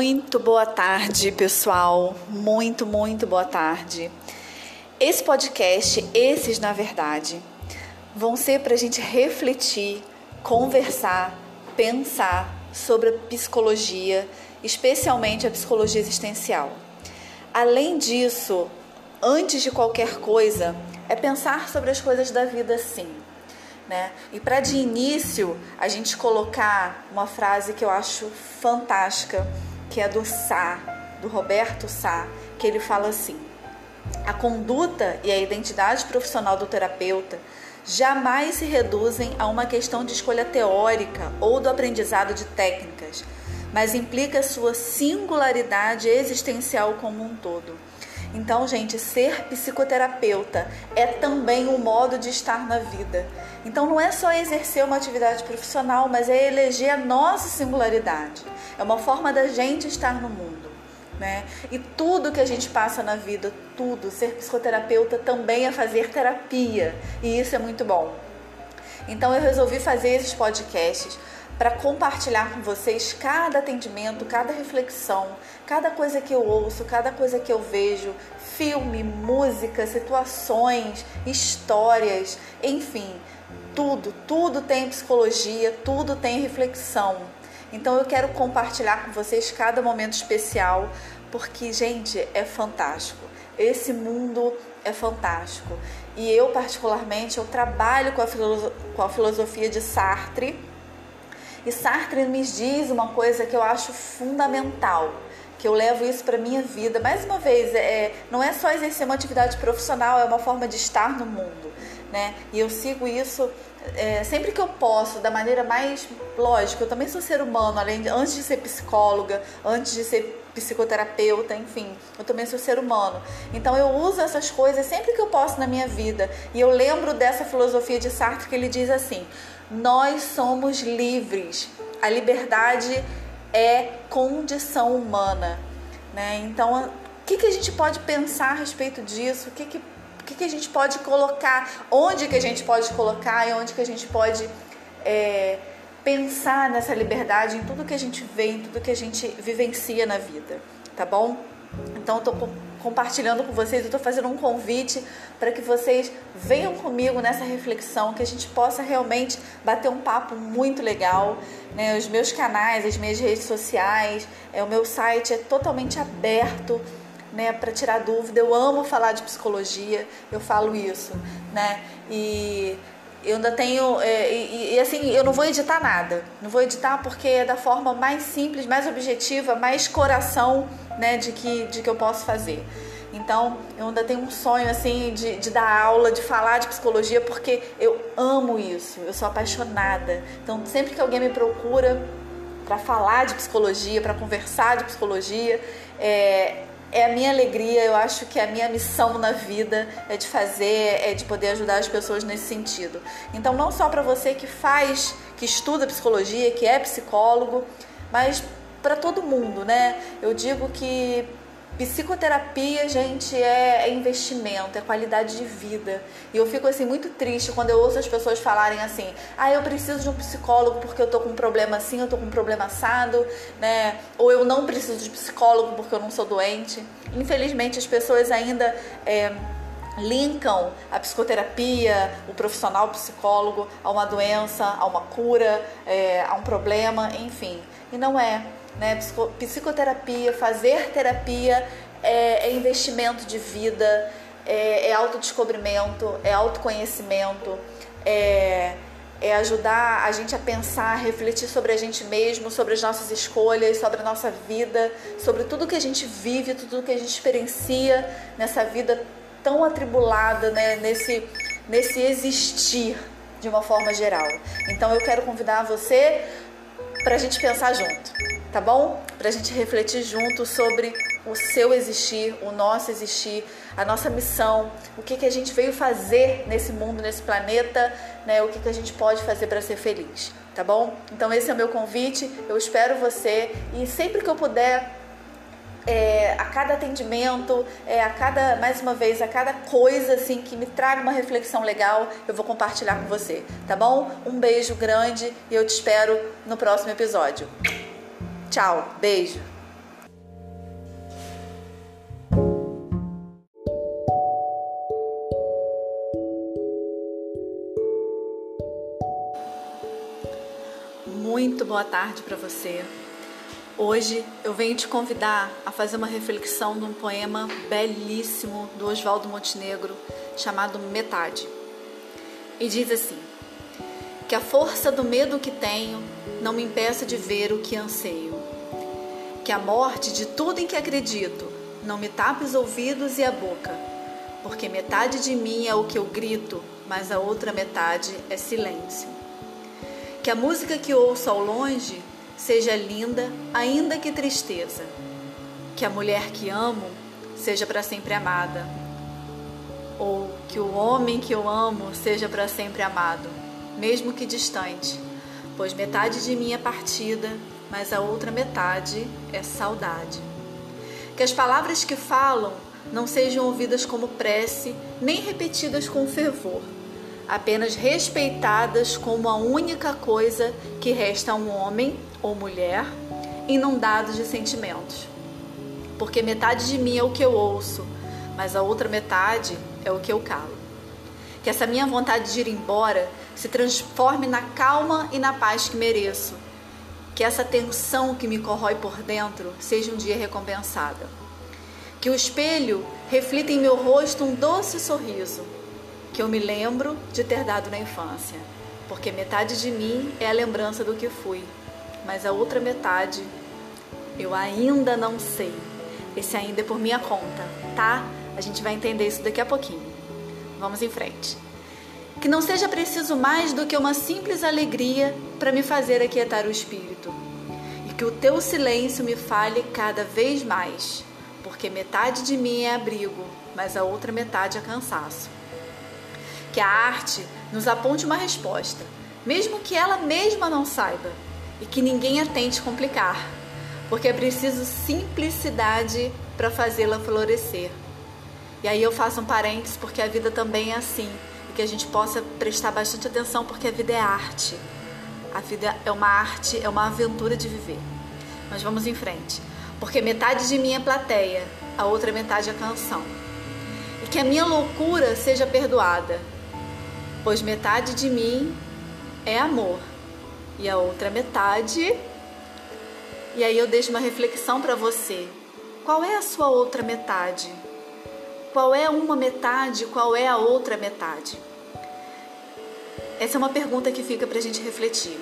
Muito boa tarde, pessoal. Muito, muito boa tarde. Esse podcast, esses na verdade, vão ser para a gente refletir, conversar, pensar sobre a psicologia, especialmente a psicologia existencial. Além disso, antes de qualquer coisa, é pensar sobre as coisas da vida sim. Né? E para de início a gente colocar uma frase que eu acho fantástica, que é do Sá, do Roberto Sá, que ele fala assim: a conduta e a identidade profissional do terapeuta jamais se reduzem a uma questão de escolha teórica ou do aprendizado de técnicas, mas implica sua singularidade existencial como um todo. Então, gente, ser psicoterapeuta é também um modo de estar na vida. Então, não é só exercer uma atividade profissional, mas é eleger a nossa singularidade. É uma forma da gente estar no mundo. Né? E tudo que a gente passa na vida, tudo, ser psicoterapeuta também é fazer terapia. E isso é muito bom. Então, eu resolvi fazer esses podcasts para compartilhar com vocês cada atendimento, cada reflexão, cada coisa que eu ouço, cada coisa que eu vejo, filme, música, situações, histórias, enfim, tudo, tudo tem psicologia, tudo tem reflexão. Então eu quero compartilhar com vocês cada momento especial, porque gente, é fantástico. Esse mundo é fantástico. E eu particularmente eu trabalho com a, com a filosofia de Sartre e Sartre me diz uma coisa que eu acho fundamental, que eu levo isso para minha vida. Mais uma vez, é, não é só exercer uma atividade profissional, é uma forma de estar no mundo, né? E eu sigo isso é, sempre que eu posso, da maneira mais lógica. Eu também sou ser humano, além de, antes de ser psicóloga, antes de ser psicoterapeuta, enfim, eu também sou ser humano. Então eu uso essas coisas sempre que eu posso na minha vida. E eu lembro dessa filosofia de Sartre que ele diz assim: nós somos livres. A liberdade é condição humana. Né? Então, o que, que a gente pode pensar a respeito disso? O que, que, o que, que a gente pode colocar? Onde que a gente pode colocar e onde que a gente pode é, pensar nessa liberdade em tudo que a gente vê, em tudo que a gente vivencia na vida, tá bom? Então, eu tô compartilhando com vocês, eu estou fazendo um convite para que vocês venham comigo nessa reflexão, que a gente possa realmente bater um papo muito legal. Né? Os meus canais, as minhas redes sociais, é, o meu site é totalmente aberto né, para tirar dúvida. Eu amo falar de psicologia, eu falo isso, né? E eu ainda tenho. É, e, e, assim, eu não vou editar nada. Não vou editar porque é da forma mais simples, mais objetiva, mais coração né, de, que, de que eu posso fazer. Então, eu ainda tenho um sonho assim de, de dar aula, de falar de psicologia, porque eu amo isso, eu sou apaixonada. Então, sempre que alguém me procura para falar de psicologia, para conversar de psicologia, é, é a minha alegria, eu acho que é a minha missão na vida é de fazer, é de poder ajudar as pessoas nesse sentido. Então, não só para você que faz, que estuda psicologia, que é psicólogo, mas para todo mundo, né? Eu digo que Psicoterapia, gente, é, é, investimento, é qualidade de vida. E eu fico assim muito triste quando eu ouço as pessoas falarem assim: "Ah, eu preciso de um psicólogo porque eu tô com um problema assim, eu tô com um problema assado", né? Ou eu não preciso de psicólogo porque eu não sou doente. Infelizmente, as pessoas ainda é, linkam a psicoterapia, o profissional psicólogo a uma doença, a uma cura, é, a um problema, enfim. E não é né? Psicoterapia, fazer terapia é, é investimento de vida, é, é autodescobrimento, é autoconhecimento, é, é ajudar a gente a pensar, a refletir sobre a gente mesmo, sobre as nossas escolhas, sobre a nossa vida, sobre tudo que a gente vive, tudo que a gente experiencia nessa vida tão atribulada, né? nesse, nesse existir de uma forma geral. Então eu quero convidar você para a gente pensar junto tá bom? Para a gente refletir junto sobre o seu existir, o nosso existir, a nossa missão, o que, que a gente veio fazer nesse mundo, nesse planeta, né? O que, que a gente pode fazer para ser feliz, tá bom? Então esse é o meu convite, eu espero você e sempre que eu puder é, a cada atendimento, é, a cada, mais uma vez, a cada coisa assim que me traga uma reflexão legal, eu vou compartilhar com você, tá bom? Um beijo grande e eu te espero no próximo episódio. Tchau, beijo! muito boa tarde para você. Hoje eu venho te convidar a fazer uma reflexão de um poema belíssimo do Oswaldo Montenegro chamado Metade. E diz assim: Que a força do medo que tenho não me impeça de ver o que anseio. Que a morte de tudo em que acredito não me tape os ouvidos e a boca, porque metade de mim é o que eu grito, mas a outra metade é silêncio. Que a música que ouço ao longe seja linda, ainda que tristeza. Que a mulher que amo seja para sempre amada. Ou que o homem que eu amo seja para sempre amado, mesmo que distante, pois metade de mim é partida, mas a outra metade é saudade. Que as palavras que falam não sejam ouvidas como prece, nem repetidas com fervor apenas respeitadas como a única coisa que resta a um homem ou mulher inundados de sentimentos. Porque metade de mim é o que eu ouço, mas a outra metade é o que eu calo. Que essa minha vontade de ir embora se transforme na calma e na paz que mereço. Que essa tensão que me corrói por dentro seja um dia recompensada. Que o espelho reflita em meu rosto um doce sorriso que eu me lembro de ter dado na infância, porque metade de mim é a lembrança do que fui, mas a outra metade eu ainda não sei. Esse ainda é por minha conta, tá? A gente vai entender isso daqui a pouquinho. Vamos em frente. Que não seja preciso mais do que uma simples alegria para me fazer aquietar o espírito. E que o teu silêncio me fale cada vez mais, porque metade de mim é abrigo, mas a outra metade é cansaço que a arte nos aponte uma resposta, mesmo que ela mesma não saiba, e que ninguém a tente complicar, porque é preciso simplicidade para fazê-la florescer. E aí eu faço um parênteses porque a vida também é assim, e que a gente possa prestar bastante atenção porque a vida é arte. A vida é uma arte, é uma aventura de viver. Mas vamos em frente, porque metade de mim é plateia, a outra metade é canção. E que a minha loucura seja perdoada pois metade de mim é amor e a outra metade. E aí eu deixo uma reflexão para você. Qual é a sua outra metade? Qual é uma metade? Qual é a outra metade? Essa é uma pergunta que fica para a gente refletir.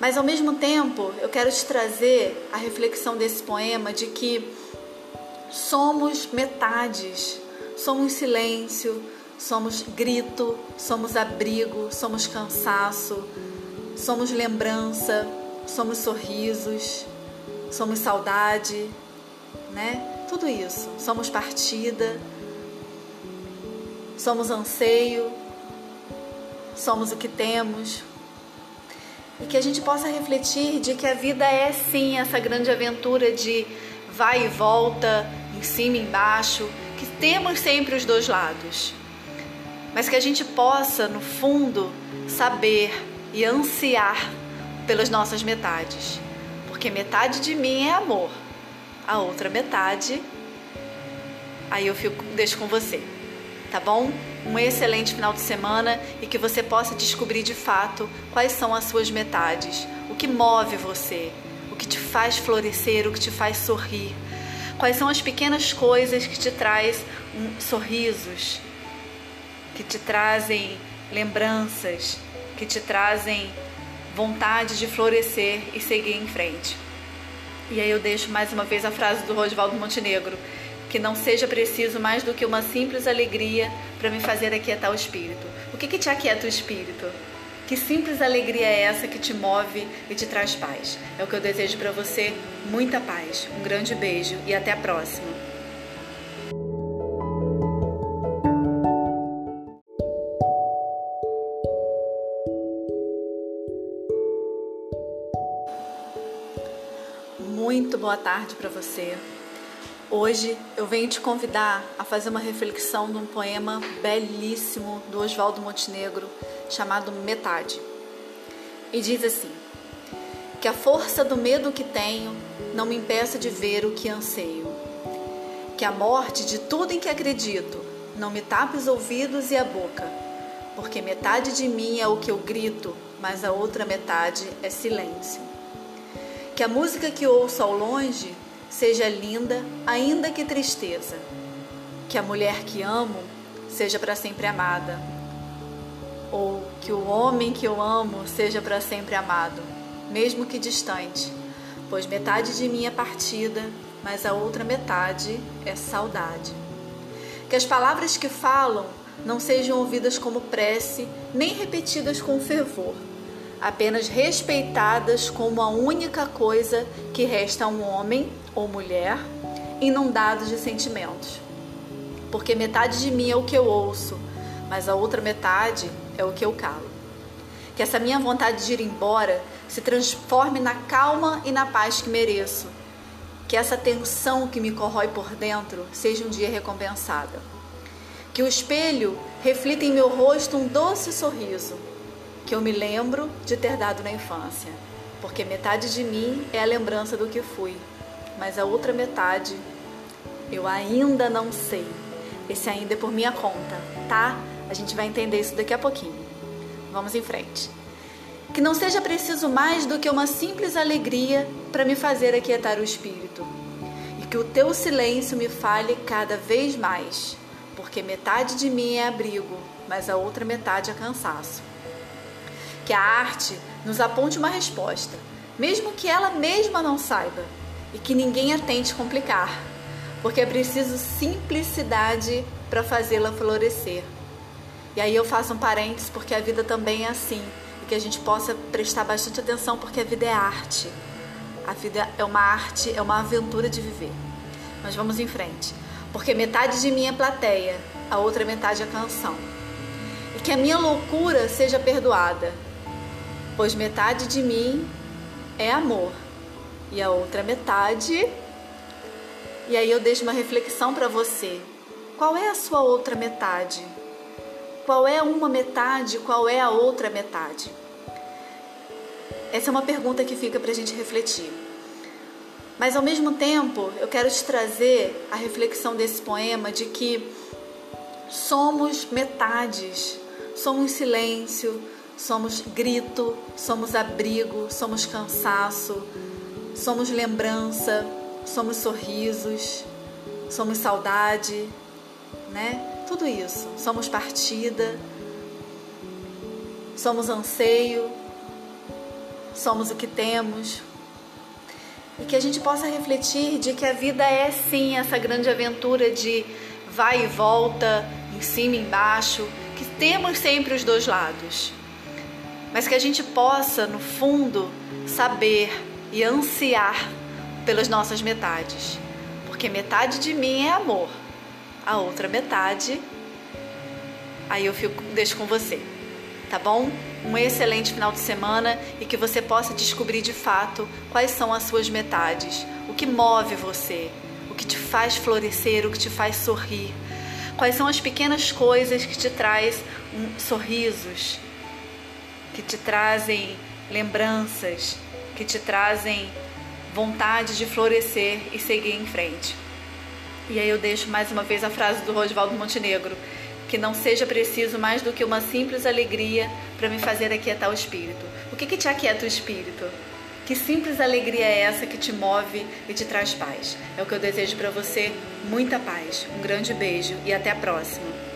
Mas ao mesmo tempo, eu quero te trazer a reflexão desse poema de que somos metades, somos silêncio, somos grito, somos abrigo, somos cansaço, somos lembrança, somos sorrisos, somos saudade, né? Tudo isso. Somos partida, somos anseio, somos o que temos. E que a gente possa refletir de que a vida é sim essa grande aventura de vai e volta, em cima e embaixo, que temos sempre os dois lados mas que a gente possa, no fundo, saber e ansiar pelas nossas metades. Porque metade de mim é amor, a outra metade, aí eu fico, deixo com você, tá bom? Um excelente final de semana e que você possa descobrir de fato quais são as suas metades, o que move você, o que te faz florescer, o que te faz sorrir, quais são as pequenas coisas que te traz um, sorrisos, que te trazem lembranças, que te trazem vontade de florescer e seguir em frente. E aí eu deixo mais uma vez a frase do Rosvaldo Montenegro, que não seja preciso mais do que uma simples alegria para me fazer aquietar o espírito. O que, que te aquieta o espírito? Que simples alegria é essa que te move e te traz paz? É o que eu desejo para você, muita paz. Um grande beijo e até a próxima. Muito boa tarde para você. Hoje eu venho te convidar a fazer uma reflexão de um poema belíssimo do Oswaldo Montenegro chamado Metade. E diz assim: Que a força do medo que tenho não me impeça de ver o que anseio. Que a morte de tudo em que acredito não me tape os ouvidos e a boca, porque metade de mim é o que eu grito, mas a outra metade é silêncio. Que a música que ouço ao longe seja linda, ainda que tristeza. Que a mulher que amo seja para sempre amada, ou que o homem que eu amo seja para sempre amado, mesmo que distante, pois metade de mim é partida, mas a outra metade é saudade. Que as palavras que falam não sejam ouvidas como prece, nem repetidas com fervor, apenas respeitadas como a única coisa que resta a um homem ou mulher inundados de sentimentos. Porque metade de mim é o que eu ouço, mas a outra metade é o que eu calo. Que essa minha vontade de ir embora se transforme na calma e na paz que mereço. Que essa tensão que me corrói por dentro seja um dia recompensada. Que o espelho reflita em meu rosto um doce sorriso que eu me lembro de ter dado na infância, porque metade de mim é a lembrança do que fui, mas a outra metade eu ainda não sei. Esse ainda é por minha conta, tá? A gente vai entender isso daqui a pouquinho. Vamos em frente. Que não seja preciso mais do que uma simples alegria para me fazer aquietar o espírito. E que o teu silêncio me fale cada vez mais, porque metade de mim é abrigo, mas a outra metade é cansaço que a arte nos aponte uma resposta, mesmo que ela mesma não saiba, e que ninguém a tente complicar, porque é preciso simplicidade para fazê-la florescer. E aí eu faço um parênteses porque a vida também é assim, e que a gente possa prestar bastante atenção porque a vida é arte. A vida é uma arte, é uma aventura de viver. Mas vamos em frente, porque metade de mim é plateia, a outra metade é canção. E que a minha loucura seja perdoada pois metade de mim é amor e a outra metade. E aí eu deixo uma reflexão para você. Qual é a sua outra metade? Qual é uma metade? Qual é a outra metade? Essa é uma pergunta que fica para a gente refletir. Mas ao mesmo tempo, eu quero te trazer a reflexão desse poema de que somos metades, somos silêncio, somos grito, somos abrigo, somos cansaço, somos lembrança, somos sorrisos, somos saudade, né? Tudo isso. Somos partida, somos anseio, somos o que temos. E que a gente possa refletir de que a vida é sim essa grande aventura de vai e volta, em cima e embaixo, que temos sempre os dois lados mas que a gente possa, no fundo, saber e ansiar pelas nossas metades. Porque metade de mim é amor, a outra metade, aí eu fico, deixo com você, tá bom? Um excelente final de semana e que você possa descobrir de fato quais são as suas metades, o que move você, o que te faz florescer, o que te faz sorrir. Quais são as pequenas coisas que te traz um, sorrisos, que te trazem lembranças, que te trazem vontade de florescer e seguir em frente. E aí eu deixo mais uma vez a frase do Rosvaldo Montenegro, que não seja preciso mais do que uma simples alegria para me fazer aquietar o espírito. O que, que te aquieta o espírito? Que simples alegria é essa que te move e te traz paz? É o que eu desejo para você, muita paz. Um grande beijo e até a próxima.